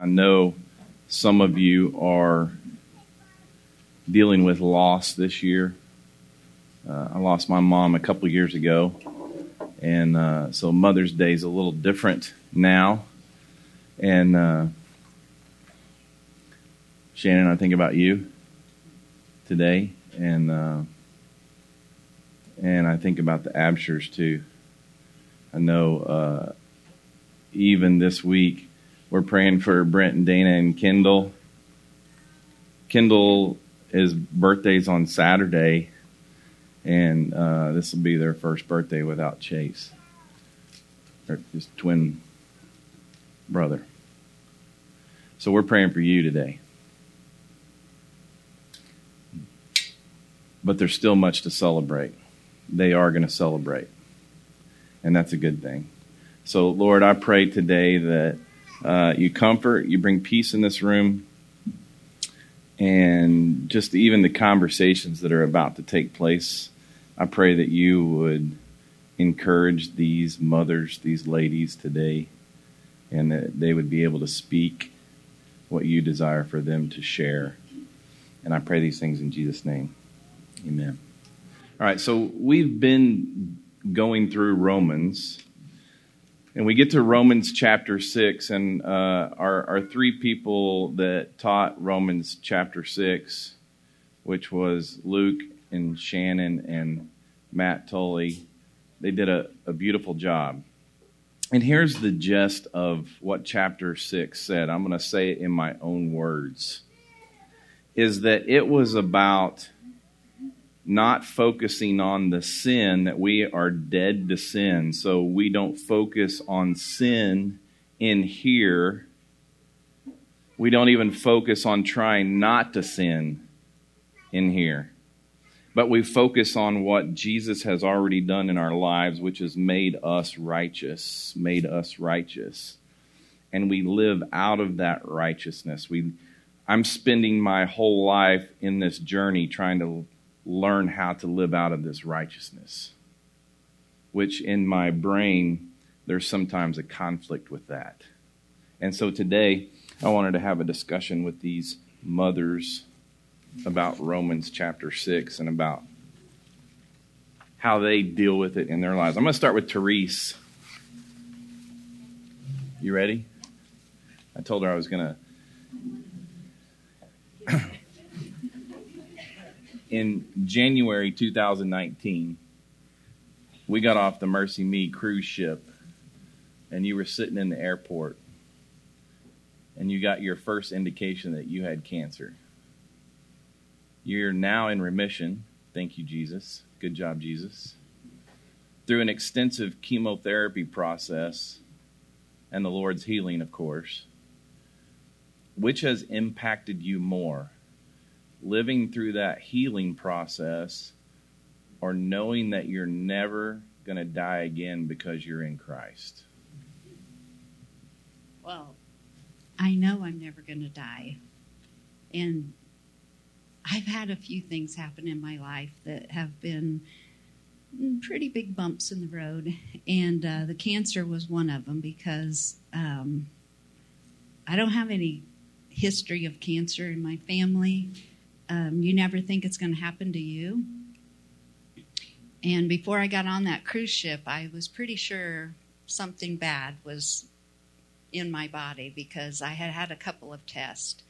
I know some of you are dealing with loss this year. Uh, I lost my mom a couple years ago, and uh, so Mother's Day is a little different now. And uh, Shannon, I think about you today, and uh, and I think about the Abshers too. I know uh, even this week we're praying for Brent and Dana and Kendall. Kendall, his birthday's on Saturday, and uh, this will be their first birthday without Chase, or his twin brother. So we're praying for you today. But there's still much to celebrate. They are going to celebrate, and that's a good thing. So, Lord, I pray today that uh, you comfort, you bring peace in this room, and just even the conversations that are about to take place. I pray that you would encourage these mothers, these ladies today, and that they would be able to speak what you desire for them to share. And I pray these things in Jesus' name. Amen. All right, so we've been going through Romans and we get to Romans chapter 6, and uh, our, our three people that taught Romans chapter 6, which was Luke and Shannon and Matt Tully, they did a, a beautiful job. And here's the gist of what chapter 6 said. I'm going to say it in my own words. Is that it was about not focusing on the sin, that we are dead to sin. So we don't focus on sin in here. We don't even focus on trying not to sin in here. But we focus on what Jesus has already done in our lives, which has made us righteous, made us righteous. And we live out of that righteousness. We I'm spending my whole life in this journey trying to learn how to live out of this righteousness, which in my brain, there's sometimes a conflict with that. And so today, I wanted to have a discussion with these mothers about Romans chapter 6 and about how they deal with it in their lives. I'm going to start with Therese. You ready? I told her I was going to in January 2019, we got off the MercyMe cruise ship, and you were sitting in the airport, and you got your first indication that you had cancer. You're now in remission. Thank you, Jesus. Good job, Jesus. Through an extensive chemotherapy process and the Lord's healing, of course, which has impacted you more? Living through that healing process or knowing that you're never going to die again because you're in Christ? Well, I know I'm never going to die. And I've had a few things happen in my life that have been pretty big bumps in the road. And uh, the cancer was one of them because um, I don't have any history of cancer in my family. Um, you never think it's going to happen to you. And before I got on that cruise ship, I was pretty sure something bad was in my body because I had had a couple of tests.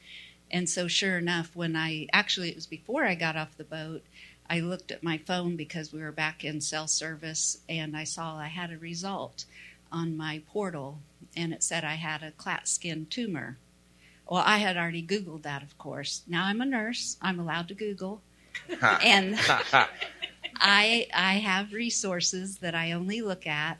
And so, sure enough, when I actually, it was before I got off the boat, I looked at my phone because we were back in cell service and I saw I had a result on my portal and it said I had a Klatskin tumor. Well, I had already Googled that, of course. Now I'm a nurse. I'm allowed to Google. and I, I have resources that I only look at.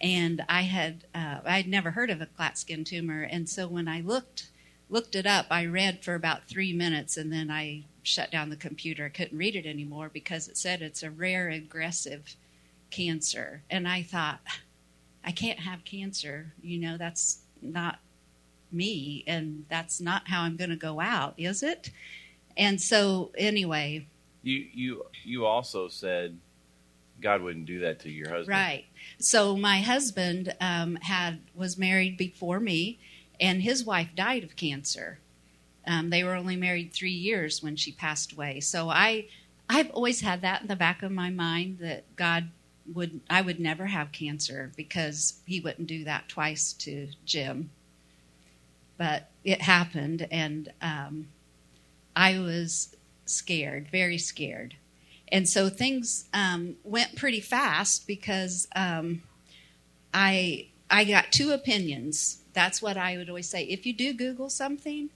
And I had uh, I had never heard of a Klatskin tumor, and so when I looked looked it up, I read for about three minutes, and then I shut down the computer. I couldn't read it anymore because it said it's a rare aggressive cancer, and I thought I can't have cancer. You know, that's not me, and that's not how I'm going to go out, is it? And so, anyway, you you you also said God wouldn't do that to your husband, right? So my husband um, had was married before me, and his wife died of cancer. Um, they were only married three years when she passed away. So I, I've always had that in the back of my mind that God would, I would never have cancer because He wouldn't do that twice to Jim. But it happened, and um, I was scared, very scared. And so things um, went pretty fast because um, I I got two opinions. That's what I would always say. If you do Google something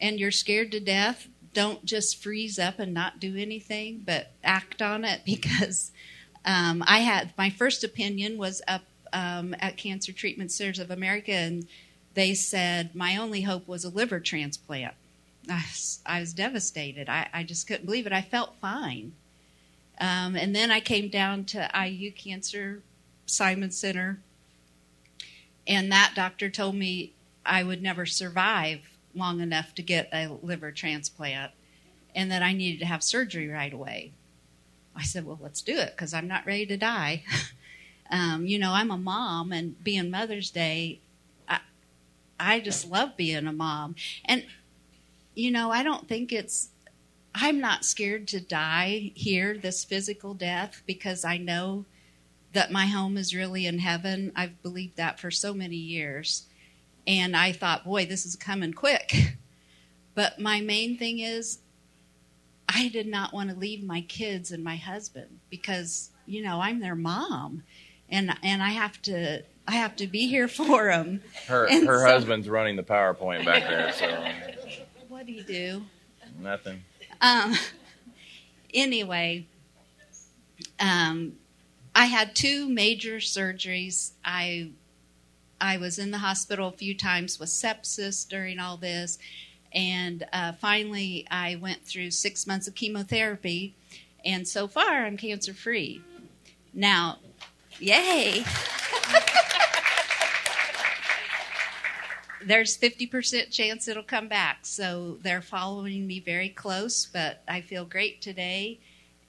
and you're scared to death, don't just freeze up and not do anything, but act on it because um, I had my first opinion was up um, at Cancer Treatment Centers of America, and they said my only hope was a liver transplant. I was, I was devastated. I, I, just couldn't believe it. I felt fine. Um, and then I came down to IU Cancer Simon Center, and that doctor told me I would never survive long enough to get a liver transplant and that I needed to have surgery right away. I said, Well, let's do it because I'm not ready to die. um, you know, I'm a mom, and being Mother's Day, I just love being a mom. And, you know, I don't think it's, I'm not scared to die here, this physical death, because I know that my home is really in heaven. I've believed that for so many years. And I thought, boy, this is coming quick. But my main thing is, I did not want to leave my kids and my husband because, you know, I'm their mom. And, and I have to I have to be here for them. Her and her so, husband's running the PowerPoint back there, so what do you do? nothing. Um, anyway, um, I had two major surgeries. I I was in the hospital a few times with sepsis during all this, and uh, finally I went through six months of chemotherapy, and so far I'm cancer free. Now, yay! There's 50% chance it'll come back, so they're following me very close, but I feel great today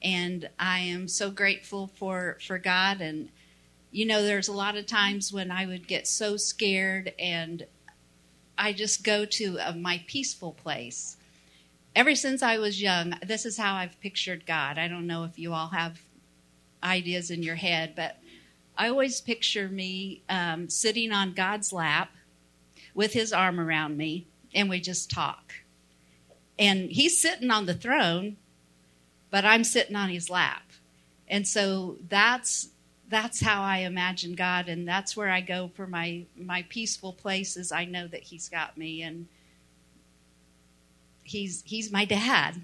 and I am so grateful for for God and you know there's a lot of times when I would get so scared and I just go to a, my peaceful place. Ever since I was young, this is how I've pictured God. I don't know if you all have ideas in your head, but I always picture me um, sitting on God's lap with His arm around me, and we just talk. And He's sitting on the throne, but I'm sitting on his lap. And so that's that's how I imagine God and that's where I go for my my peaceful places. I know that he's got me and he's he's my dad.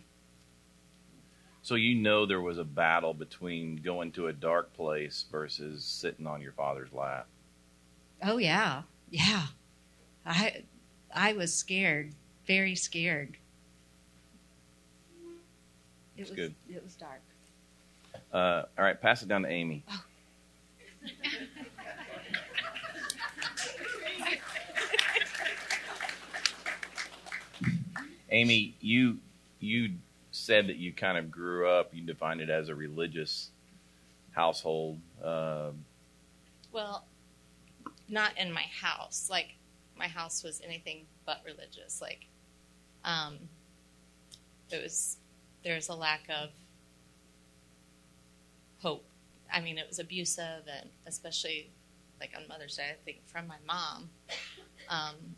So you know there was a battle between going to a dark place versus sitting on your father's lap. Oh yeah. Yeah. I I was scared, very scared. It It's was good. it was dark. Uh, all right, pass it down to Amy. Oh. Amy, you you said that you kind of grew up. You defined it as a religious household. Uh, Well, not in my house. Like my house was anything but religious. Like, um, it was there's a lack of hope. I mean, it was abusive, and especially like on Mother's Day, I think from my mom. Um,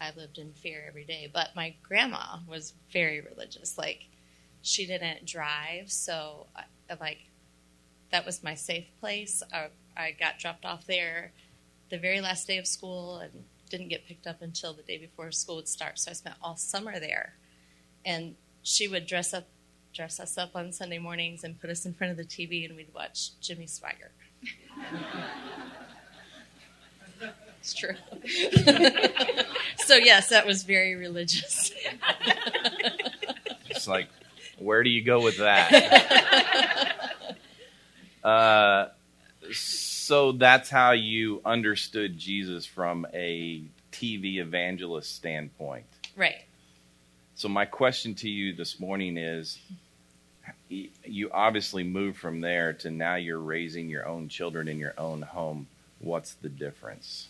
I lived in fear every day. But my grandma was very religious. Like, she didn't drive, so I, like that was my safe place. I, I got dropped off there the very last day of school and didn't get picked up until the day before school would start. So I spent all summer there, and she would dress up, dress us up on Sunday mornings and put us in front of the TV, and we'd watch Jimmy Swaggart. it's true. so yes, that was very religious. it's like, where do you go with that? uh, so that's how you understood Jesus from a TV evangelist standpoint. right. So my question to you this morning is you obviously moved from there to now you're raising your own children in your own home. What's the difference?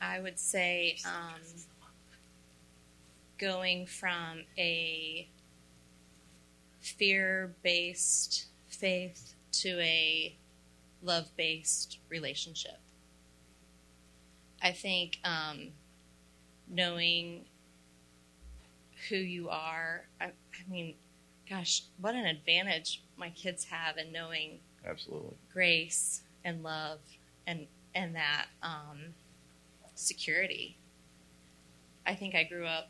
I would say um, going from a fear based faith to a love based relationship. I think um, knowing who you are, I, I mean, gosh, what an advantage my kids have in knowing Absolutely. grace and love and and that um, security. I think I grew up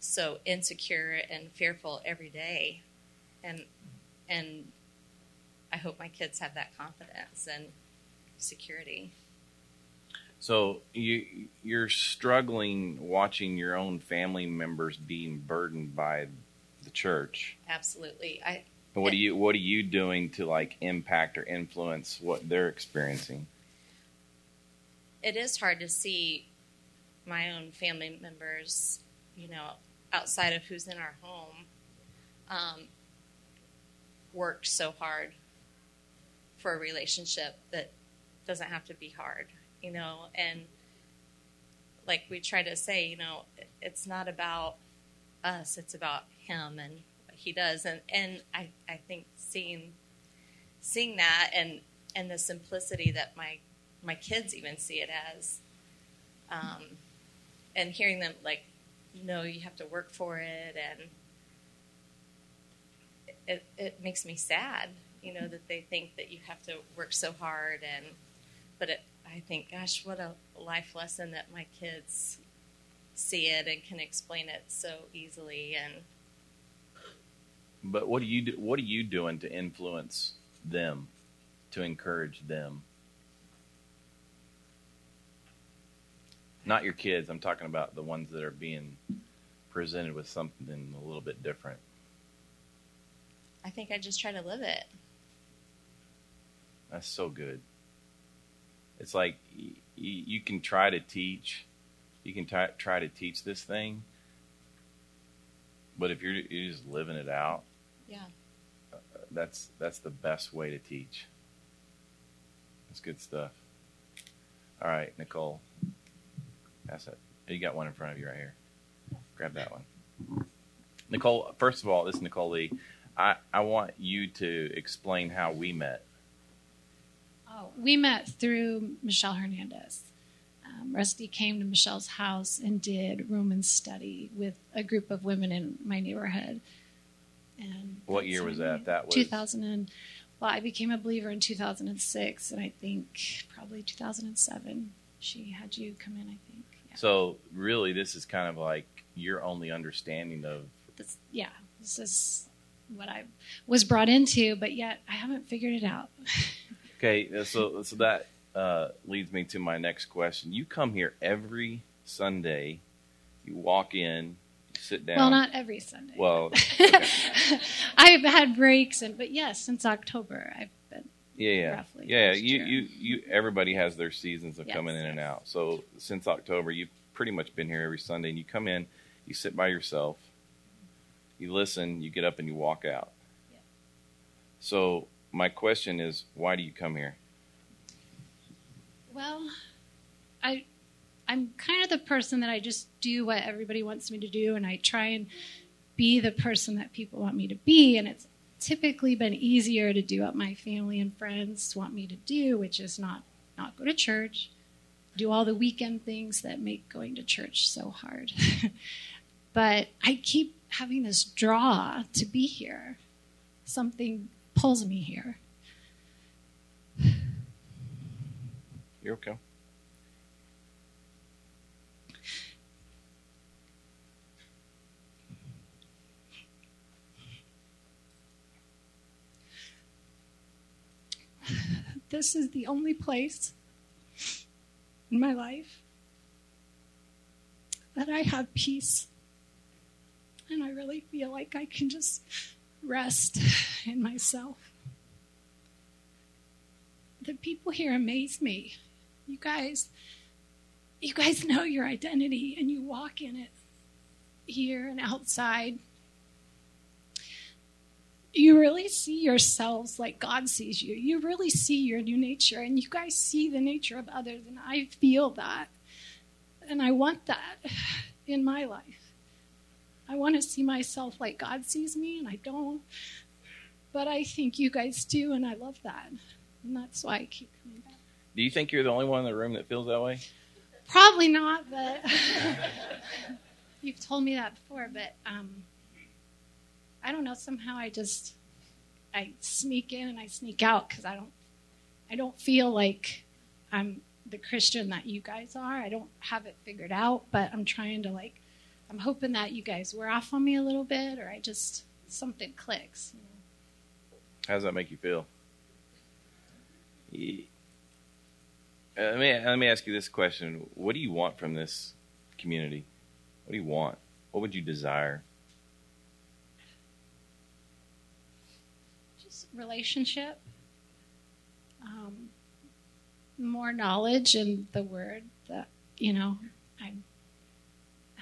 so insecure and fearful every day, and and I hope my kids have that confidence and security. So you you're struggling watching your own family members being burdened by the church. Absolutely, I what are you what are you doing to like impact or influence what they're experiencing? it is hard to see my own family members, you know, outside of who's in our home, um, work so hard for a relationship that doesn't have to be hard, you know, and like we try to say, you know, it's not about us, it's about him and what he does. And, and I, I think seeing, seeing that and, and the simplicity that my my kids even see it as um, and hearing them like no you have to work for it and it, it makes me sad you know that they think that you have to work so hard and but it, i think gosh what a life lesson that my kids see it and can explain it so easily and But what are you do, what are you doing to influence them, to encourage them? Not your kids. I'm talking about the ones that are being presented with something a little bit different. i think i just try to live it That's so good. It's like y- you can try to teach, you can try try to teach this thing, but if you're, you're just living it out, yeah uh, that's that's the best way to teach. That's good stuff. All right, Nicole. That's it. Oh, you got one in front of you right here. Grab that one. Nicole, first of all, this is Nicole Lee. I, I want you to explain how we met. Oh, we met through Michelle Hernandez. Um, Rusty came to Michelle's house and did Roman study with a group of women in my neighborhood. And What year was that? That was 2000. And, well, I became a believer in 2006, and I think probably 2007 she had you come in. I think. Yeah. So really, this is kind of like your only understanding of This, yeah, this is what I was brought into, but yet I haven't figured it out. Okay, uh, so so that uh, leads me to my next question. You come here every Sunday. You walk in, you sit down. Well, not every Sunday. Well, okay. I've had breaks, and but yes, since October I've been. yeah, yeah, roughly yeah. You, you, you. Everybody has their seasons of Yes, coming in and out. So since October, you've pretty much been here every Sunday. And you come in, you sit by yourself, you listen, you get up, and you walk out. Yeah. So my question is, why do you come here? Well, I I'm kind of the person that I just do what everybody wants me to do, and I try and be the person that people want me to be, and it's typically been easier to do what my family and friends want me to do, which is not not go to church, do all the weekend things that make going to church so hard. but I keep having this draw to be here. Something pulls me here. You're okay. this is the only place in my life that I have peace. And I really feel like I can just rest in myself. The people here amaze me. You guys, you guys know your identity and you walk in it here and outside you really see yourselves like God sees you. You really see your new nature, and you guys see the nature of others, and I feel that. And I want that in my life. I want to see myself like God sees me, and I don't. But I think you guys do, and I love that. And that's why I keep coming back. Do you think you're the only one in the room that feels that way? Probably not, but you've told me that before. But um, I don't know. Somehow I just I sneak in and I sneak out because I don't I don't feel like I'm the Christian that you guys are. I don't have it figured out, but I'm trying to like I'm hoping that you guys wear off on me a little bit, or I just something clicks. You know? How does that make you feel? Yeah. Uh, let me let me ask you this question: What do you want from this community? What do you want? What would you desire? Just relationship, um, more knowledge in the word that you know I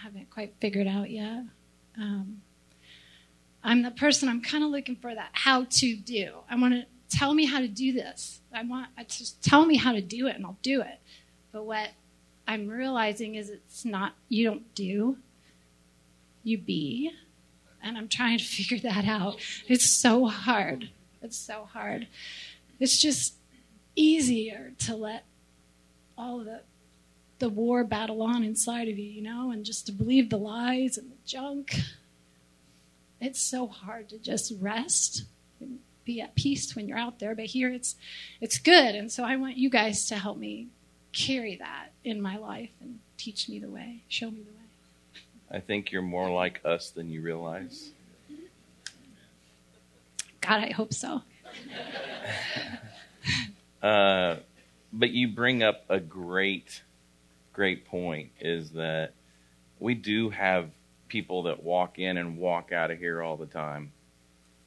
haven't quite figured out yet. Um, I'm the person I'm kind of looking for that how to do. I want to tell me how to do this. I want just tell me how to do it and I'll do it. But what I'm realizing is it's not you don't do, you be. And I'm trying to figure that out. It's so hard. It's so hard. It's just easier to let all the the war battle on inside of you, you know, and just to believe the lies and the junk. It's so hard to just rest and be at peace when you're out there, but here it's it's good. And so I want you guys to help me carry that in my life and teach me the way, show me the way. I think you're more like us than you realize. God, I hope so. uh, but you bring up a great, great point is that we do have people that walk in and walk out of here all the time.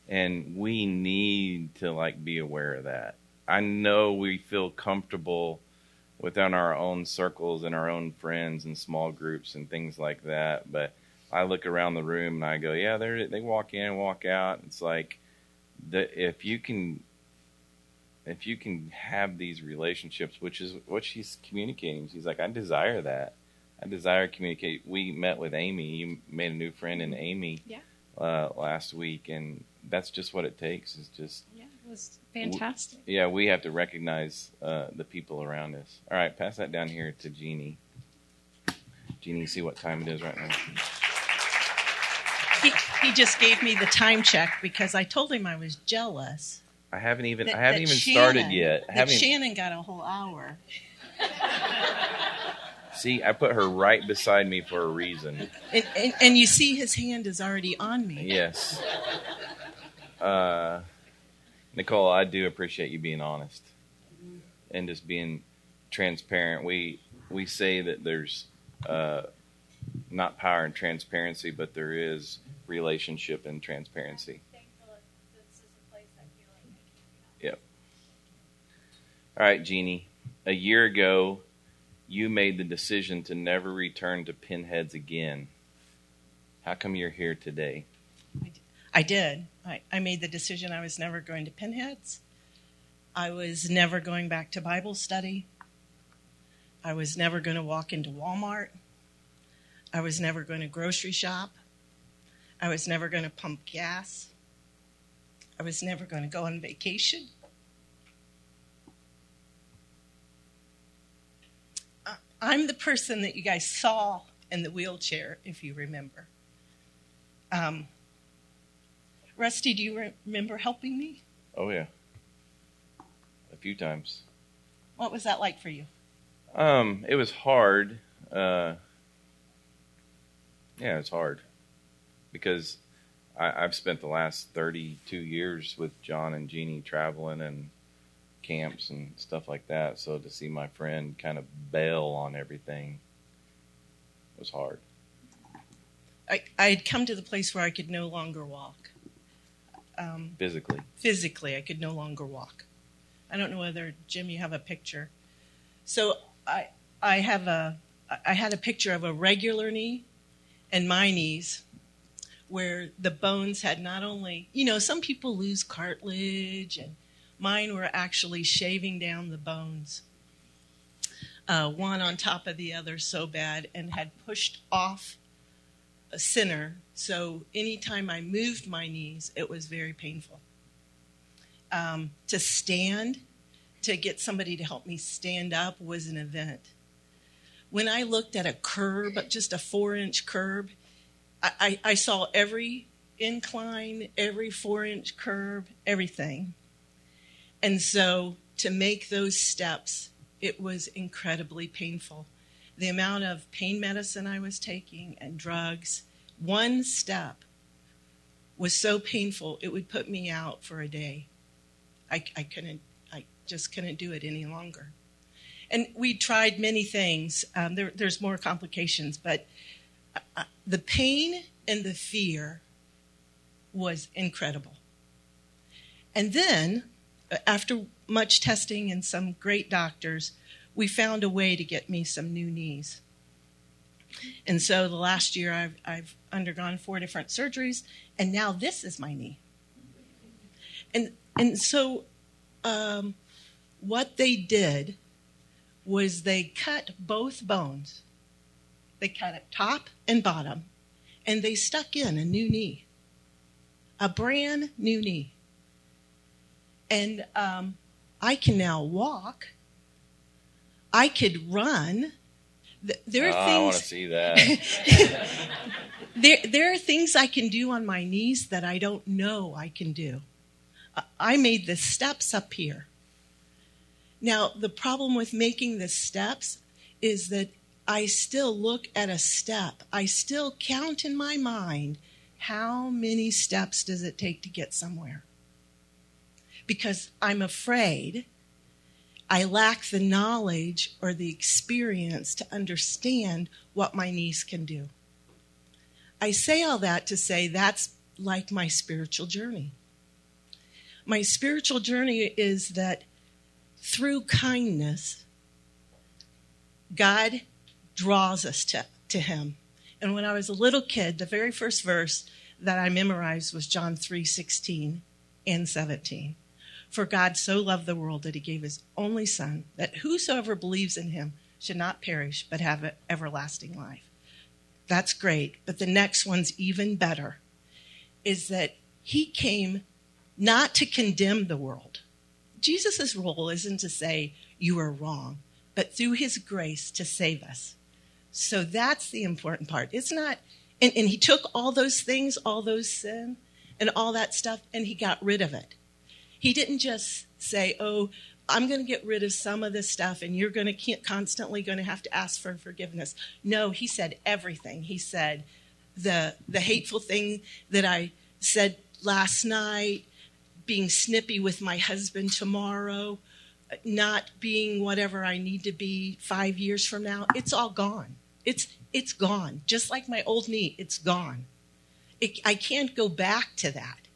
And we need to like be aware of that. I know we feel comfortable within our own circles and our own friends and small groups and things like that, but I look around the room and I go, yeah, they they walk in, and walk out. It's like the, if you can if you can have these relationships, which is what she's communicating. She's like, I desire that. I desire to communicate. We met with Amy. You made a new friend in Amy Yeah. uh, last week, and that's just what it takes. Is just Yeah, it was fantastic. yeah, we have to recognize uh, the people around us. All right, pass that down here to Jeannie. Jeannie, see what time it is right now. He, he just gave me the time check because I told him I was jealous. I haven't even that- I haven't even started yet. I haven't Shannon got a whole hour. see. I put her right beside me for a reason. And, and, and you see his hand is already on me. Yes. Uh, Nicole, I do appreciate you being honest and just being transparent. We we say that there's uh, not power in transparency, but there is relationship in transparency. All right, Jeannie. A year ago, you made the decision to never return to pinheads again. How come you're here today? I did. I, I made the decision I was never going to pinheads. I was never going back to Bible study. I was never going to walk into Walmart. I was never going to grocery shop. I was never going to pump gas. I was never going to go on vacation. I'm the person that you guys saw in the wheelchair, if you remember. Um, Rusty, do you re- remember helping me? Oh yeah, a few times. What was that like for you? Um, it was hard. Uh, yeah, it's hard because I, I've spent the last thirty-two years with John and Jeannie traveling and camps and stuff like that. So to see my friend kind of bail on everything was hard. I, I had come to the place where I could no longer walk. Um, Physically, physically, I could no longer walk. I don't know whether Jim, you have a picture. So I I have a I had a picture of a regular knee and my knees where the bones had not only you know some people lose cartilage and mine were actually shaving down the bones. uh, one on top of the other so bad and had pushed off a center. So anytime I moved my knees, it was very painful. Um, to stand, to get somebody to help me stand up was an event. When I looked at a curb, just a four inch curb, I, I, I saw every incline, every four inch curb, everything. And so to make those steps, it was incredibly painful. The amount of pain medicine I was taking and drugs, one step was so painful it would put me out for a day. I, I couldn't, I just couldn't do it any longer. And we tried many things. Um, there, there's more complications, but uh, the pain and the fear was incredible. And then, after much testing and some great doctors, we found a way to get me some new knees. And so the last year I've, I've undergone four different surgeries, and now this is my knee. And, and so um, what they did was they cut both bones. They cut it top and bottom, and they stuck in a new knee a brand new knee. And um, I can now walk. I could run. There are oh, things. I want to see that. there, there are things I can do on my knees that I don't know I can do. I made the steps up here. Now, the problem with making the steps is that I still look at a step. I still count in my mind how many steps does it take to get somewhere? Because I'm afraid I lack the knowledge or the experience to understand what my knees can do. I say all that to say that's like my spiritual journey. My spiritual journey is that through kindness, God draws us to, to Him. And when I was a little kid, the very first verse that I memorized was John 3 16 and 17. For God so loved the world that he gave his only Son, that whosoever believes in him should not perish, but have everlasting life. That's great. But the next one's even better is that he came not to condemn the world. Jesus' role isn't to say, you are wrong, but through his grace to save us. So that's the important part. It's not, and, and he took all those things, all those sin, and all that stuff, and he got rid of it. He didn't just say, oh, I'm going to get rid of some of this stuff and you're going to constantly going to have to ask for forgiveness. No, he said everything. He said the the hateful thing that I said last night, being snippy with my husband tomorrow, not being whatever I need to be 5 years from now. It's all gone. It's it's gone. Just like my old knee, it's gone. It, I can't go back to that.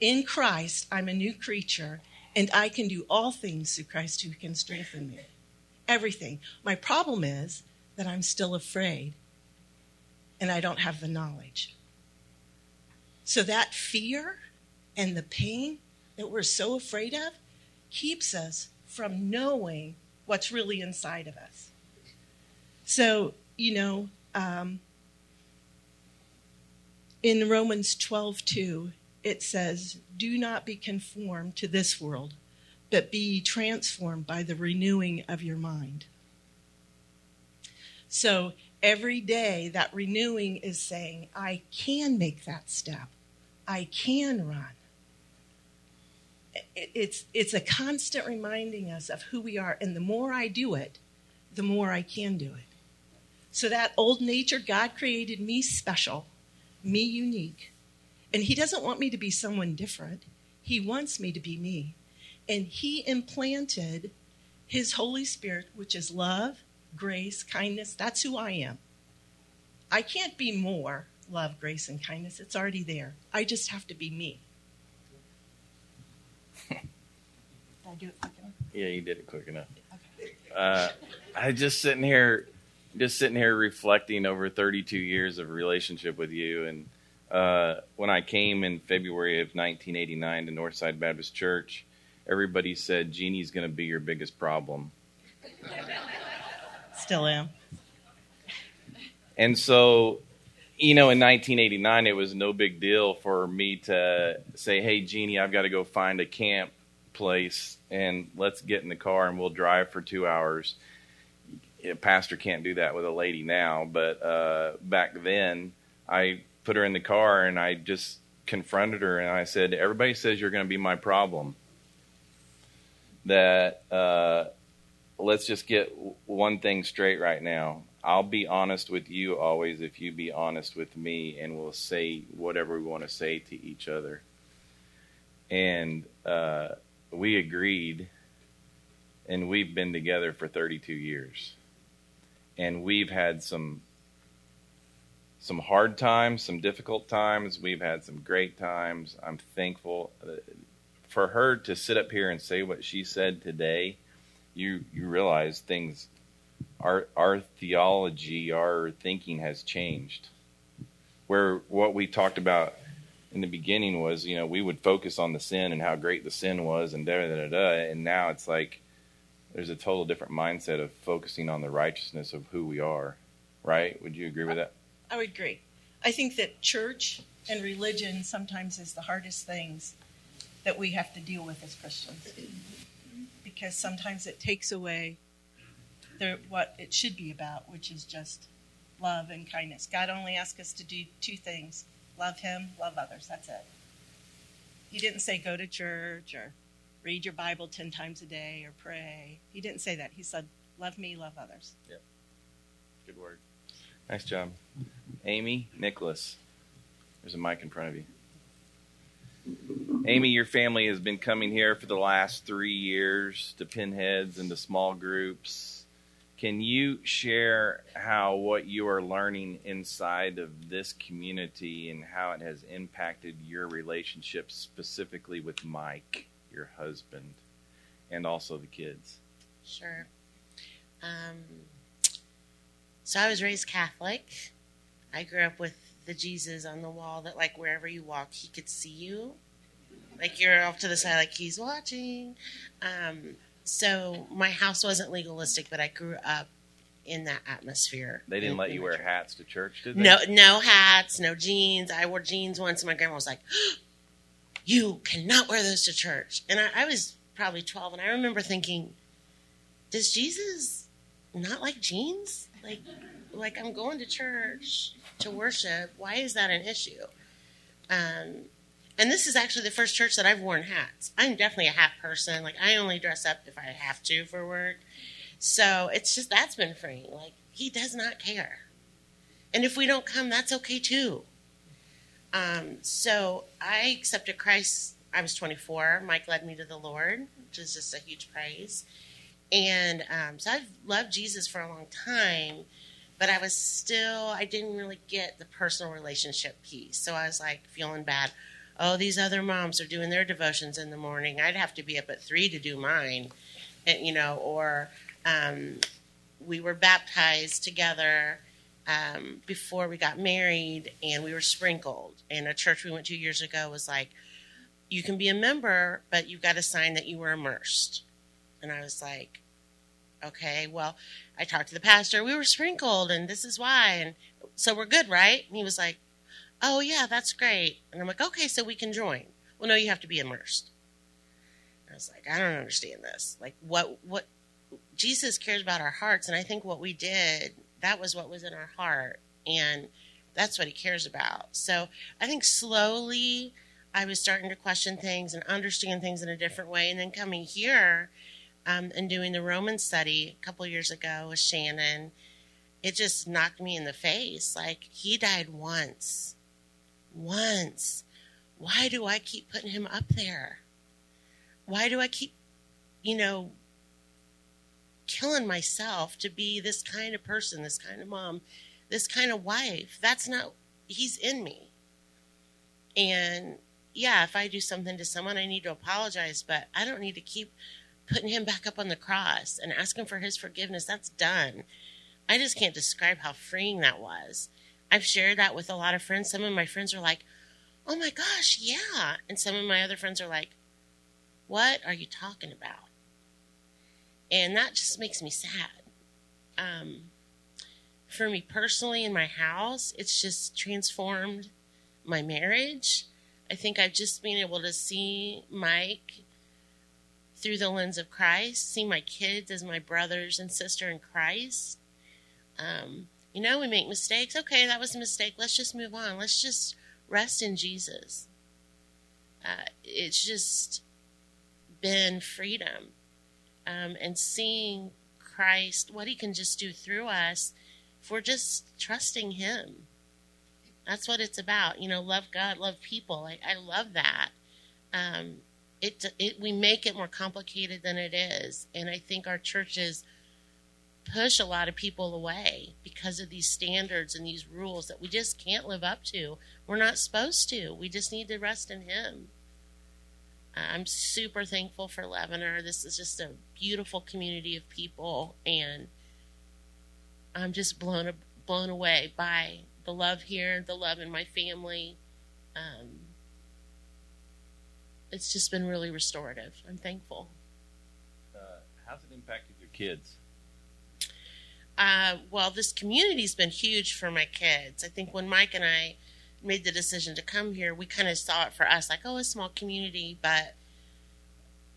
In Christ, I'm a new creature, and I can do all things through Christ who can strengthen me. Everything. My problem is that I'm still afraid and I don't have the knowledge. So that fear and the pain that we're so afraid of keeps us from knowing what's really inside of us. So, you know, um, in Romans 12, 2, it says, Do not be conformed to this world, but be transformed by the renewing of your mind. So every day, that renewing is saying, I can make that step, I can run. It's, it's a constant reminding us of who we are, and the more I do it, the more I can do it. So that old nature, God created me special, me unique. And He doesn't want me to be someone different. He wants me to be me. And He implanted His Holy Spirit, which is love, grace, kindness. That's who I am. I can't be more love, grace, and kindness. It's already there. I just have to be me. Did I do it quick enough? Yeah, you did it quick enough. Okay. Uh, I just sitting here just sitting here reflecting over 32 years of relationship with you. And uh, when I came in February of 1989 to Northside Baptist Church, everybody said Jeannie's going to be your biggest problem. Still am. And so, you know, in 1989, it was no big deal for me to say, "Hey, Jeannie, I've got to go find a camp place, and let's get in the car and we'll drive for two hours." A pastor can't do that with a lady now, but uh, back then, I put her in the car and I just confronted her and I said, "Everybody says you're going to be my problem. That uh, let's just get one thing straight right now. I'll be honest with you always if you be honest with me, and we'll say whatever we want to say to each other." And uh, we agreed, and we've been together for 32 years, and we've had some some hard times, some difficult times. We've had some great times. I'm thankful uh, for her to sit up here and say what she said today. You you realize things our our theology, our thinking has changed. Where what we talked about in the beginning was, you know, we would focus on the sin and how great the sin was and da da da da, and now it's like there's a total different mindset of focusing on the righteousness of who we are. Right? Would you agree with that? I would agree. I think that church and religion sometimes is the hardest things that we have to deal with as Christians because sometimes it takes away the, what it should be about, which is just love and kindness. God only asked us to do two things love Him, love others. That's it. He didn't say go to church or read your Bible 10 times a day or pray. He didn't say that. He said, love me, love others. Yep. Good word. Nice job. Amy, Nicholas. There's a mic in front of you. Amy, your family has been coming here for the last three years to pinheads and to small groups. Can you share how what you are learning inside of this community and how it has impacted your relationship specifically with Mike, your husband, and also the kids? Sure. Um, so I was raised Catholic. I grew up with the Jesus on the wall that, like, wherever you walk, he could see you. Like, you're off to the side, like, he's watching. Um, so my house wasn't legalistic, but I grew up in that atmosphere. They didn't in- let you wear church. hats to church, did they? No, no hats, no jeans. I wore jeans once, and my grandma was like, "You cannot wear those to church." And I, I was probably twelve, and I remember thinking, "Does Jesus not like jeans? Like, like I'm going to church to worship. Why is that an issue?" Um, and this is actually the first church that I've worn hats. I'm definitely a hat person. Like, I only dress up if I have to for work. So it's just that's been freeing. Like, he does not care. And if we don't come, that's okay too. Um, so I accepted Christ. I was 24. Mike led me to the Lord, which is just a huge praise. And um, so I've loved Jesus for a long time, but I was still, I didn't really get the personal relationship piece. So I was like feeling bad. Oh, these other moms are doing their devotions in the morning. I'd have to be up at three to do mine, and, you know, or um, we were baptized together um, before we got married and we were sprinkled. And a church we went to years ago was like, you can be a member, but you've got to sign that you were immersed. And I was like, okay, well, I talked to the pastor. We were sprinkled, and this is why. And so we're good, right? And he was like, oh, yeah, that's great. And I'm like, okay, so we can join. Well, no, you have to be immersed. I was like, I don't understand this. Like, what, what, Jesus cares about our hearts. And I think what we did, that was what was in our heart. And that's what he cares about. So I think slowly I was starting to question things and understand things in a different way. And then coming here um, and doing the Roman study a couple years ago with Shannon, it just knocked me in the face. Like, he died once. Once. Why do I keep putting him up there? Why do I keep, you know, killing myself to be this kind of person, this kind of mom, this kind of wife? That's not, he's in me. And yeah, if I do something to someone, I need to apologize, but I don't need to keep putting him back up on the cross and asking for his forgiveness. That's done. I just can't describe how freeing that was. I've shared that with a lot of friends. Some of my friends are like, oh my gosh, yeah. And some of my other friends are like, what are you talking about? And that just makes me sad. um, for me personally in my house, it's just transformed my marriage. I think I've just been able to see Mike through the lens of Christ, see my kids as my brothers and sister in Christ. Um, you know, we make mistakes. Okay, that was a mistake. Let's just move on. Let's just rest in Jesus. Uh, it's just been freedom um, and seeing Christ, what He can just do through us if we're just trusting Him. That's what it's about. You know, love God, love people. I, I love that. Um, it, it we make it more complicated than it is, and I think our churches push a lot of people away because of these standards and these rules that we just can't live up to. We're not supposed to. We just need to rest in Him. I'm super thankful for Leavener. This is just a beautiful community of people, and I'm just blown blown away by the love here, the love in my family. Um, it's just been really restorative. I'm thankful. Uh, how's it impacted your kids? Uh, well, this community's been huge for my kids. I think when Mike and I made the decision to come here, we kind of saw it for us like, oh, a small community, but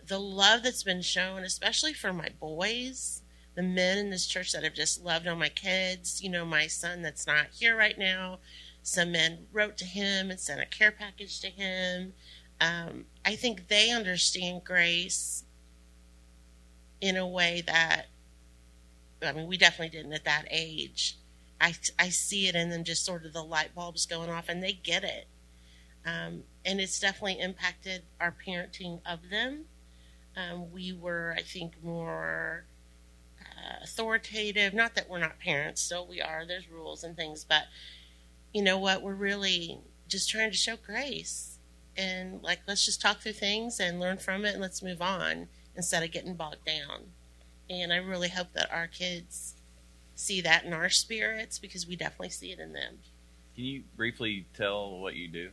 the love that's been shown, especially for my boys, the men in this church that have just loved on my kids, you know, my son that's not here right now, some men wrote to him and sent a care package to him. Um, I think they understand grace in a way that, I mean, we definitely didn't at that age. I, I see it in them just sort of the light bulbs going off and they get it. Um, and it's definitely impacted our parenting of them. Um, we were, I think, more uh, authoritative. Not that we're not parents, still we are. There's rules and things, but you know what? We're really just trying to show grace and like let's just talk through things and learn from it and let's move on instead of getting bogged down. And I really hope that our kids see that in our spirits because we definitely see it in them. Can you briefly tell what you do?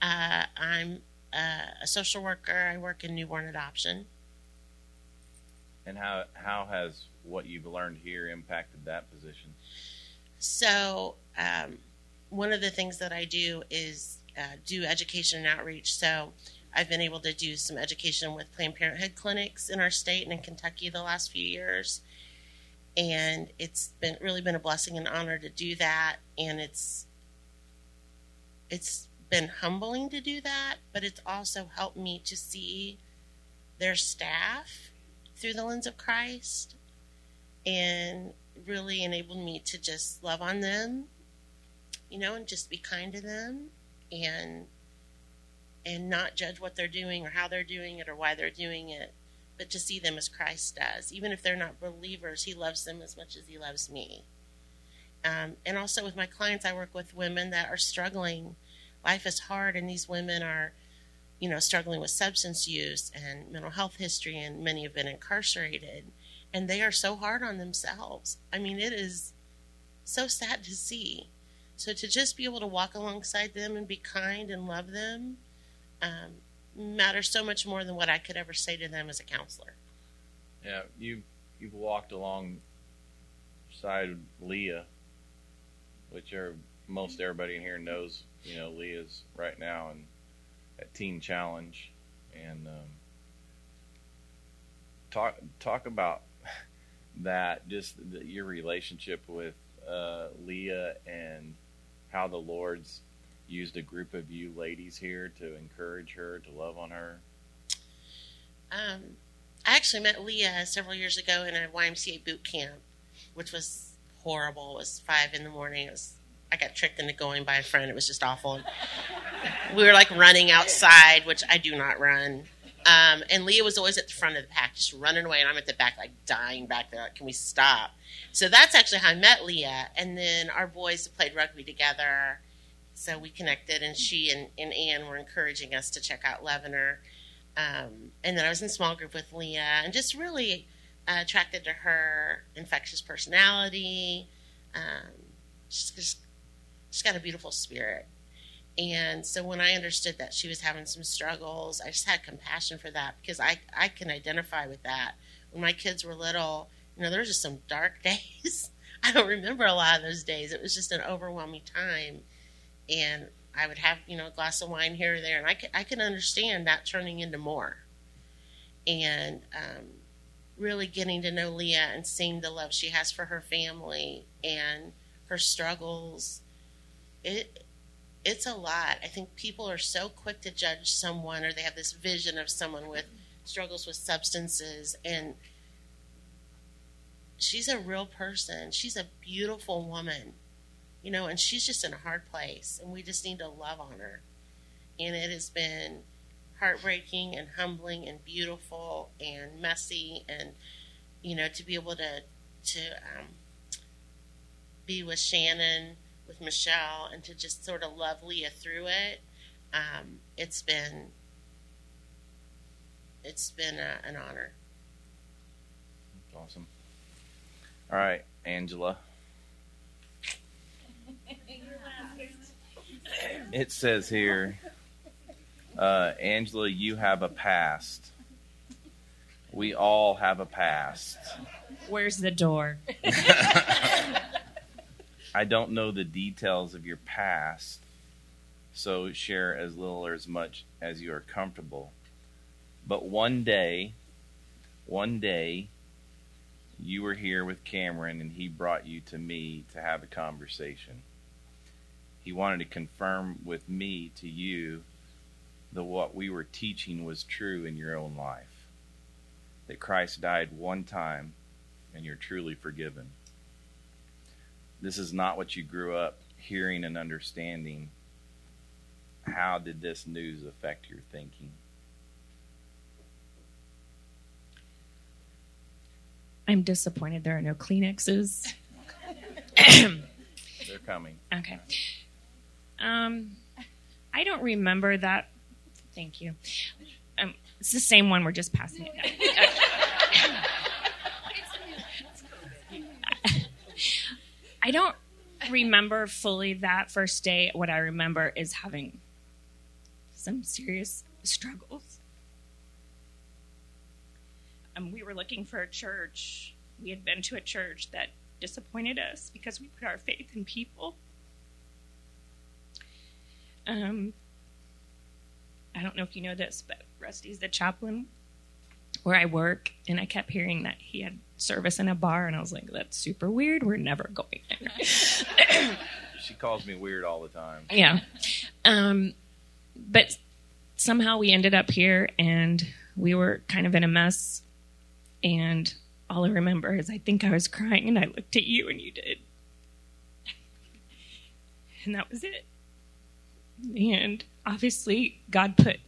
Uh, I'm uh, a social worker. I work in newborn adoption. And how how has what you've learned here impacted that position? So, um, one of the things that I do is uh, do education and outreach. So, I've been able to do some education with Planned Parenthood clinics in our state and in Kentucky the last few years. And it's been really been a blessing and honor to do that. And it's it's been humbling to do that but it's also helped me to see their staff through the lens of christ and really enabled me to just love on them you know and just be kind to them and and not judge what they're doing or how they're doing it or why they're doing it but to see them as Christ does. Even if they're not believers, He loves them as much as He loves me. Um, and also with my clients, I work with women that are struggling. Life is hard, and these women are, you know, struggling with substance use and mental health history, and many have been incarcerated. And they are so hard on themselves. I mean, it is so sad to see. So to just be able to walk alongside them and be kind and love them, um, matters so much more than what I could ever say to them as a counselor. Yeah, you you've walked alongside Leah, which are most everybody in here knows. You know, Leah's right now in at Teen Challenge, and um, talk talk about that. Just the, your relationship with uh, Leah and how the Lord's used a group of you ladies here to encourage her, to love on her? Um, I actually met Leah several years ago in a YMCA boot camp, which was horrible. It was five in the morning. It was I got tricked into going by a friend. It was just awful. we were like running outside, which I do not run. Um, and Leah was always at the front of the pack, just running away, and I'm at the back, like dying back there. Like, Can we stop? So that's actually how I met Leah. And then our boys played rugby together so we connected, and she and, and Anne were encouraging us to check out Leavener. Um, and then I was in small group with Leah, and just really uh, attracted to her infectious personality. Um, she's just she's got a beautiful spirit. And so when I understood that she was having some struggles, I just had compassion for that because I, I can identify with that. When my kids were little, You know, there were just some dark days. I don't remember a lot of those days. It was just an overwhelming time. And I would have, you know, a glass of wine here or there. And I could, I could understand that turning into more. And um, really getting to know Leah and seeing the love she has for her family and her struggles. It, it's a lot. I think people are so quick to judge someone or they have this vision of someone with struggles with substances and she's a real person. She's a beautiful woman, you know, and she's just in a hard place, and we just need to love on her. And it has been heartbreaking and humbling and beautiful and messy, and you know, to be able to to um, be with Shannon, with Michelle, and to just sort of love Leah through it. Um, it's been it's been a, an honor. Awesome. All right, Angela. It says here, uh, Angela, you have a past. We all have a past. Where's the door? I don't know the details of your past, so share as little or as much as you are comfortable. But one day, one day, you were here with Cameron and he brought you to me to have a conversation. He wanted to confirm with me to you that what we were teaching was true in your own life. That Christ died one time and you're truly forgiven. This is not what you grew up hearing and understanding. How did this news affect your thinking? I'm disappointed there are no Kleenexes. They're coming. Okay. Um, I don't remember that. Thank you. Um, it's the same one. We're just passing it down. I don't remember fully that first day. What I remember is having some serious struggles. Um, we were looking for a church. We had been to a church that disappointed us because we put our faith in people. Um, I don't know if you know this, but Rusty's the chaplain where I work, and I kept hearing that he had service in a bar, and I was like, "That's super weird. We're never going there." She calls me weird all the time. yeah, um, but somehow we ended up here, and we were kind of in a mess. And all I remember is I think I was crying, and I looked at you, and you did, and that was it. And obviously, God put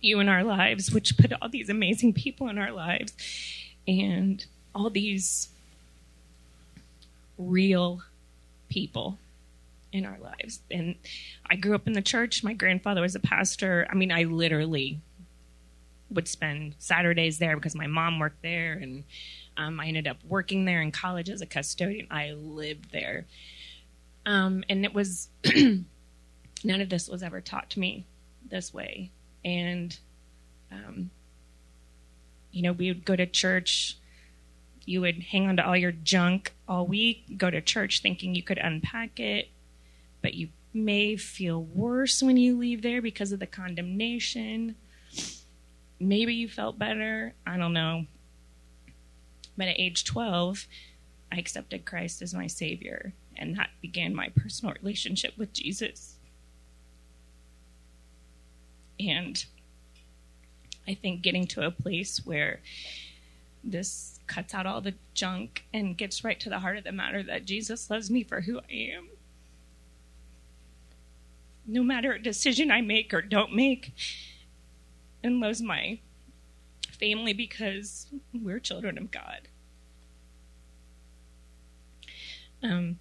you in our lives, which put all these amazing people in our lives, and all these real people in our lives. And I grew up in the church. My grandfather was a pastor. I mean, I literally would spend Saturdays there because my mom worked there, and um, I ended up working there in college as a custodian. I lived there. Um, and it was none of this was ever taught to me this way. And, um, you know, we would go to church. You would hang on to all your junk all week, go to church thinking you could unpack it, but you may feel worse when you leave there because of the condemnation. Maybe you felt better. I don't know. But at age 12, I accepted Christ as my Savior, and that began my personal relationship with Jesus. And I think getting to a place where this cuts out all the junk and gets right to the heart of the matter that Jesus loves me for who I am. No matter a decision I make or don't make, and loves my family because we're children of God. Um,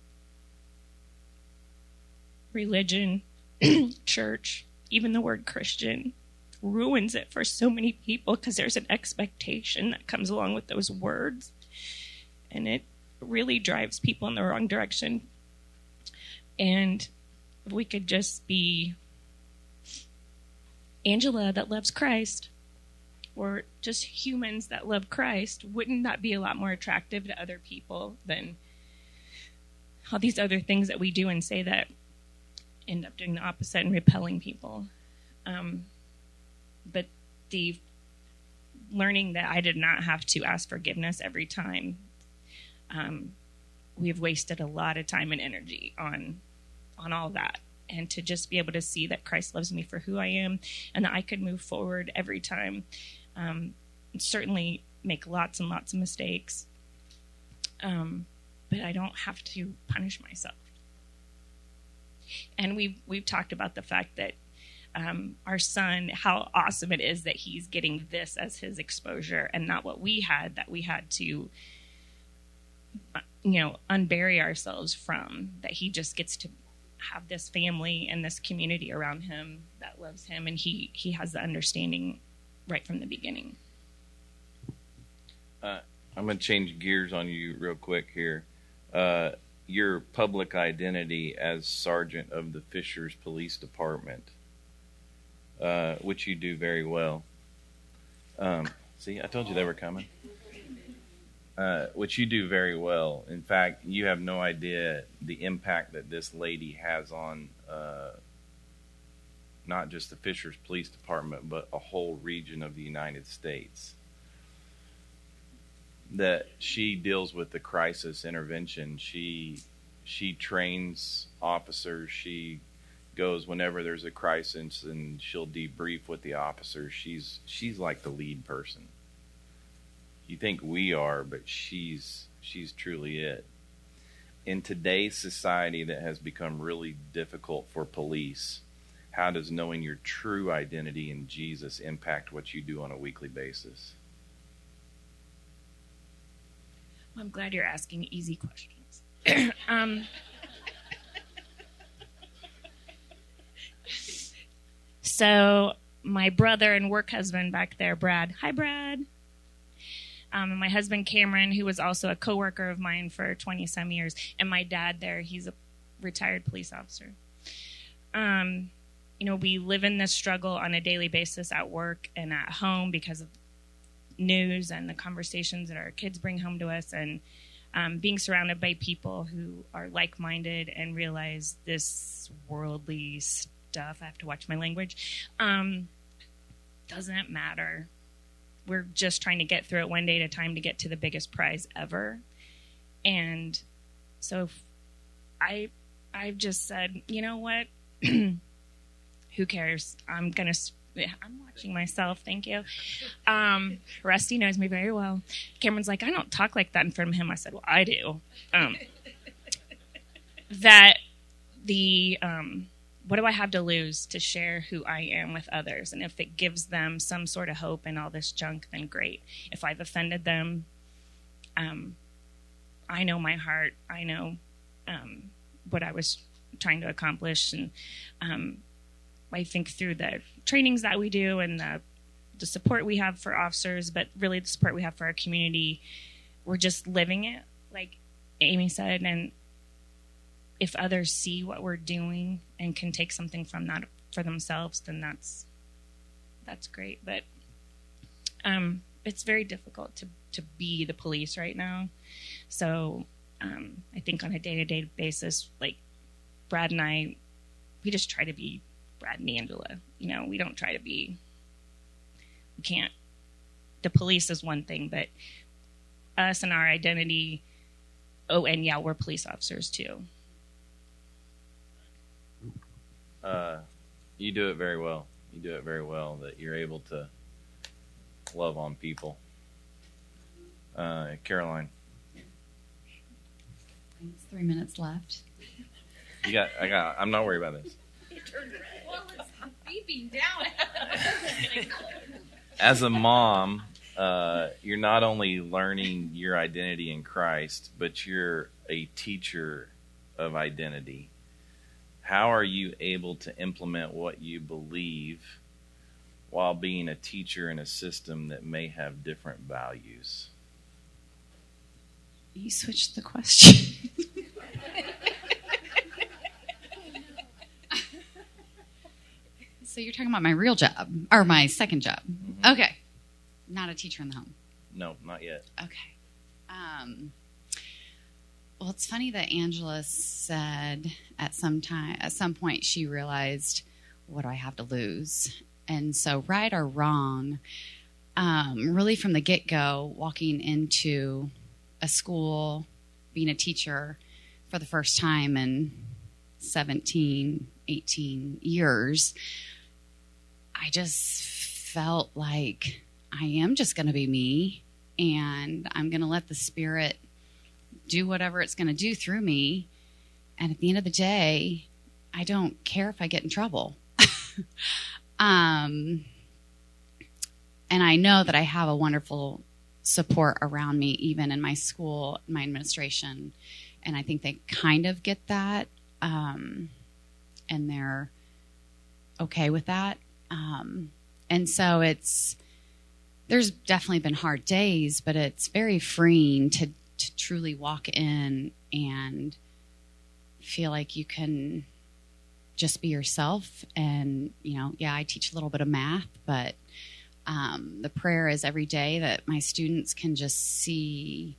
religion, church, even the word Christian ruins it for so many people because there's an expectation that comes along with those words. And it really drives people in the wrong direction. And if we could just be Angela that loves Christ or just humans that love Christ, wouldn't that be a lot more attractive to other people than all these other things that we do and say that end up doing the opposite and repelling people? Um, but the learning that I did not have to ask forgiveness every time, um, we've wasted a lot of time and energy on on all that and to just be able to see that Christ loves me for who I am and that I could move forward every time. Um, certainly make lots and lots of mistakes, um, but I don't have to punish myself. And we've we've talked about the fact that um, our son, how awesome it is that he's getting this as his exposure and not what we had that we had to, you know, unbury ourselves from. That he just gets to have this family and this community around him that loves him, and he he has the understanding right from the beginning. Uh, I'm going to change gears on you real quick here. Uh, your public identity as sergeant of the Fishers Police Department, uh, which you do very well. Um, see, I told you they were coming. Uh, which you do very well. In fact, you have no idea the impact that this lady has on uh, not just the Fishers Police Department, but a whole region of the United States. That she deals with the crisis intervention. She she trains officers. She goes whenever there's a crisis, and she'll debrief with the officers. She's she's like the lead person you think we are, but she's she's truly it. In today's society that has become really difficult for police, how does knowing your true identity in Jesus impact what you do on a weekly basis? Well, I'm glad you're asking easy questions. um, so, my brother and work husband back there, Brad. Hi, Brad. Um, and my husband Cameron, who was also a coworker of mine for 20 some years, and my dad there, he's a retired police officer. Um, you know, we live in this struggle on a daily basis at work and at home because of news and the conversations that our kids bring home to us, and um, being surrounded by people who are like minded and realize this worldly. I have to watch my language. Um, doesn't matter we're just trying to get through it one day at a time to get to the biggest prize ever. And so I I've just said, you know what? Who cares? I'm gonna. I'm watching myself. Thank you. Um, Rusty knows me very well. Cameron's like, I don't talk like that in front of him. I said, Well, I do. Um, that the um, what do I have to lose to share who I am with others? And if it gives them some sort of hope in all this junk, then great. If I've offended them, um, I know my heart. I know um, what I was trying to accomplish, and um, I think through the trainings that we do and the the support we have for officers, but really the support we have for our community, we're just living it, like Amy said, and if others see what we're doing and can take something from that for themselves, then that's that's great. But um, it's very difficult to to be the police right now. So um, I think on a day to day basis, like Brad and I, we just try to be Brad and Angela. You know, we don't try to be. We can't. The police is one thing, but us and our identity. Oh, and yeah, we're police officers too. Uh, you do it very well. You do it very well. That you're able to love on people. Uh, Caroline, It's three minutes left. you got. I got. I'm not worried about this. Well, it's beeping down. As a mom, uh, you're not only learning your identity in Christ, but you're a teacher of identity how are you able to implement what you believe while being a teacher in a system that may have different values? You switched the question. so you're talking about my real job or my second job. Okay. Not a teacher in the home. No, not yet. Okay. Um, well, it's funny that Angela said at some time, at some point, she realized, "What do I have to lose?" And so, right or wrong, um, really from the get go, walking into a school, being a teacher for the first time in 17, 18 years, I just felt like I am just going to be me and I'm going to let the Spirit do whatever it's going to do through me. And at the end of the day, I don't care if I get in trouble. um, and I know that I have a wonderful support around me, even in my school, my administration. And I think they kind of get that. Um, and they're okay with that. Um, and so it's, there's definitely been hard days, but it's very freeing to, to truly walk in and feel like you can just be yourself. And, you know, yeah, I teach a little bit of math, but um, the prayer is every day that my students can just see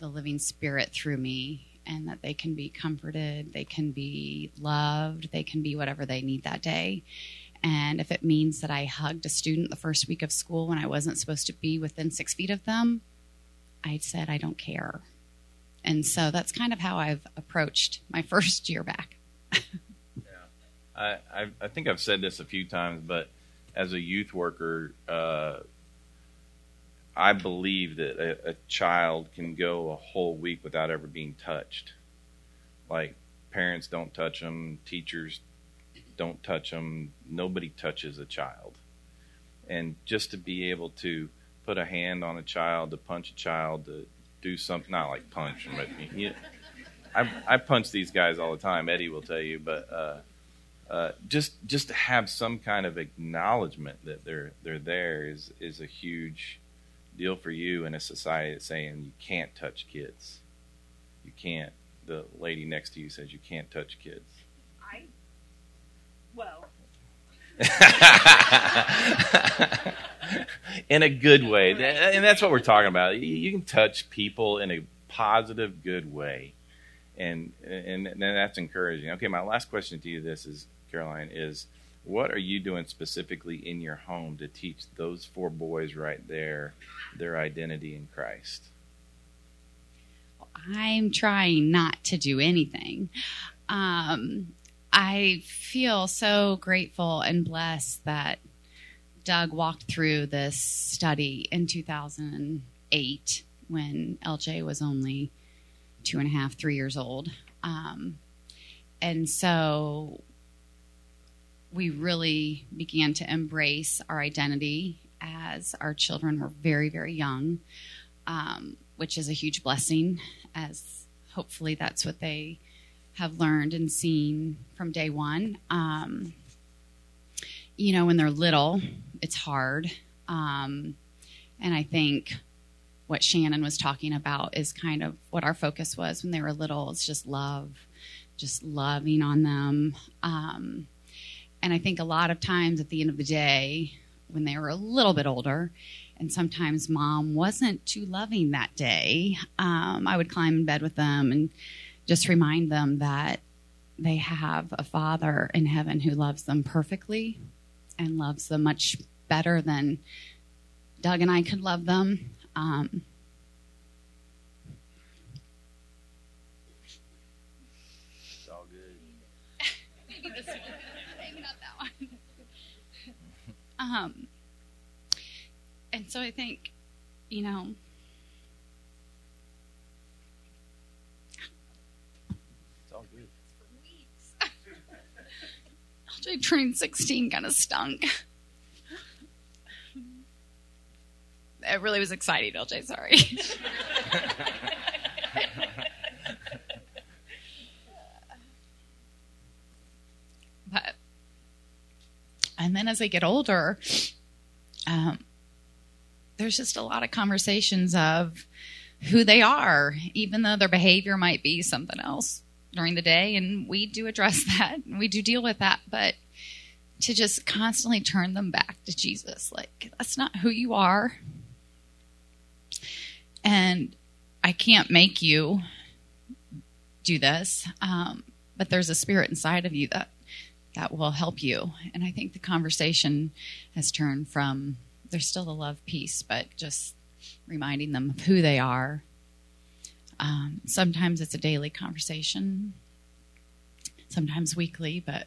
the living spirit through me and that they can be comforted, they can be loved, they can be whatever they need that day. And if it means that I hugged a student the first week of school when I wasn't supposed to be within six feet of them, I said, I don't care. And so that's kind of how I've approached my first year back. I, I, I think I've said this a few times, but as a youth worker, uh, I believe that a, a child can go a whole week without ever being touched. Like parents don't touch them, teachers don't touch them, nobody touches a child. And just to be able to put a hand on a child, to punch a child, to do something, not like punch, but you, I, I punch these guys all the time. Eddie will tell you, but uh, uh, just just to have some kind of acknowledgement that they're they're there is is a huge deal for you in a society that's saying you can't touch kids. You can't. The lady next to you says you can't touch kids. I, well, in a good way, and that's what we're talking about. You can touch people in a positive, good way, and and, and that's encouraging. Okay, my last question to you, this is Caroline, is what are you doing specifically in your home to teach those four boys right there their identity in Christ? I'm trying not to do anything. Um, I feel so grateful and blessed that Doug walked through this study in 2008 when LJ was only two and a half, three years old. Um, and so we really began to embrace our identity as our children were very, very young, um, which is a huge blessing, as hopefully that's what they have learned and seen from day one. Um, you know, when they're little, it's hard. Um, and I think what Shannon was talking about is kind of what our focus was when they were little. It's just love, just loving on them. Um, and I think a lot of times at the end of the day, when they were a little bit older, and sometimes mom wasn't too loving that day, um, I would climb in bed with them and just remind them that they have a father in heaven who loves them perfectly and loves them much better than Doug and I could love them. Um, It's all good. maybe this one, maybe not that one. um, and so I think, you know, It's all good. LJ turning 16 kind of stunk. It really was exciting, LJ, sorry. but, and then as I get older, um, there's just a lot of conversations of who they are, even though their behavior might be something else during the day. And we do address that and we do deal with that. But to just constantly turn them back to Jesus, like, that's not who you are. And I can't make you do this, um, but there's a spirit inside of you that that will help you. And I think the conversation has turned from there's still a love piece, but just reminding them of who they are. Um, sometimes it's a daily conversation, sometimes weekly, but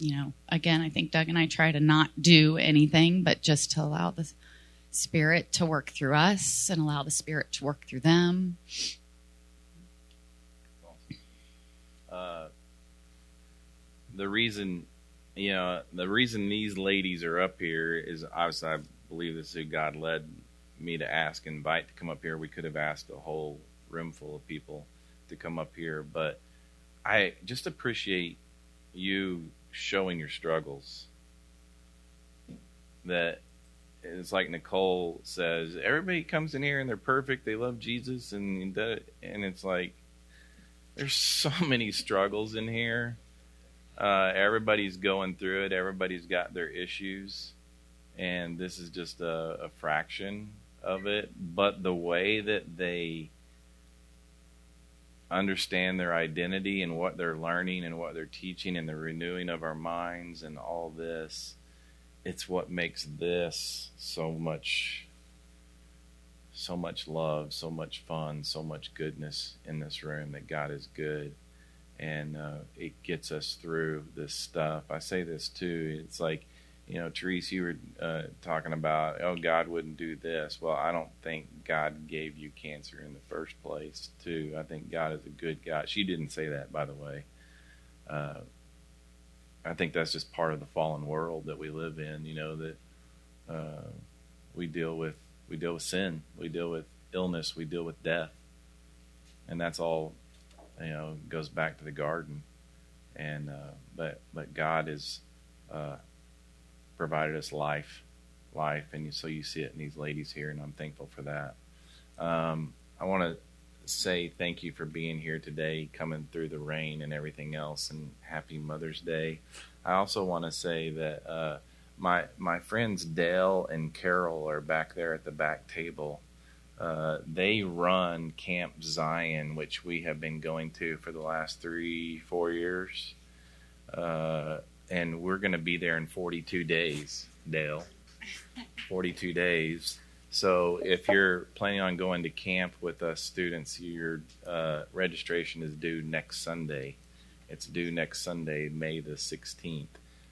you know, again, I think Doug and I try to not do anything, but just to allow the Spirit to work through us and allow the Spirit to work through them. Uh, the reason, you know, the reason these ladies are up here is obviously I believe this is who God led me to ask, invite to come up here. We could have asked a whole room full of people to come up here, but I just appreciate you showing your struggles. That it's like Nicole says, everybody comes in here and they're perfect, they love Jesus, and and it's like there's so many struggles in here. Uh, everybody's going through it. Everybody's got their issues, and this is just a, a fraction of it. But the way that they understand their identity and what they're learning and what they're teaching and the renewing of our minds and all this it's what makes this so much so much love so much fun so much goodness in this room that god is good and uh, it gets us through this stuff i say this too it's like you know, Therese, you were uh, talking about, oh, God wouldn't do this. Well, I don't think God gave you cancer in the first place, too. I think God is a good God. She didn't say that, by the way. Uh, I think that's just part of the fallen world that we live in. You know that uh, we deal with we deal with sin, we deal with illness, we deal with death, and that's all. You know, goes back to the garden, and uh, but but God is uh, provided us life, life, and so you see it in these ladies here, and I'm thankful for that. Um, I want to say thank you for being here today, coming through the rain and everything else, and happy Mother's Day. I also want to say that uh, my my friends Dale and Carol are back there at the back table. Uh, they run Camp Zion, which we have been going to for the last three, four years. Uh, and we're going to be there in 42 days, Dale. 42 days. So if you're planning on going to camp with us students, your uh, registration is due next Sunday. It's due next Sunday, May the 16th.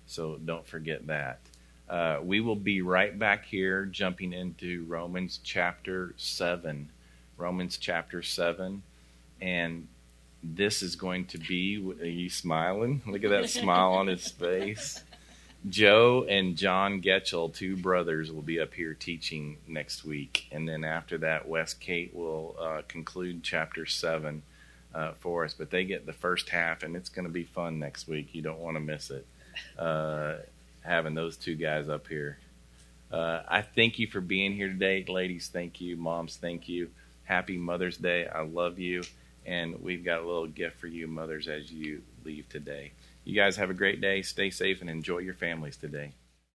So don't forget that. Uh, we will be right back here jumping into Romans chapter 7. Romans chapter 7. And this is going to be. Are you smiling? Look at that smile on his face. Joe and John Getchell, two brothers, will be up here teaching next week. And then after that, Wes Kate will uh, conclude chapter 7 uh, for us. But they get the first half, and it's going to be fun next week. You don't want to miss it. Uh, having those two guys up here. Uh, I thank you for being here today. Ladies, thank you. Moms, thank you. Happy Mother's Day. I love you. And we've got a little gift for you, mothers, as you leave today. You guys have a great day. Stay safe and enjoy your families today.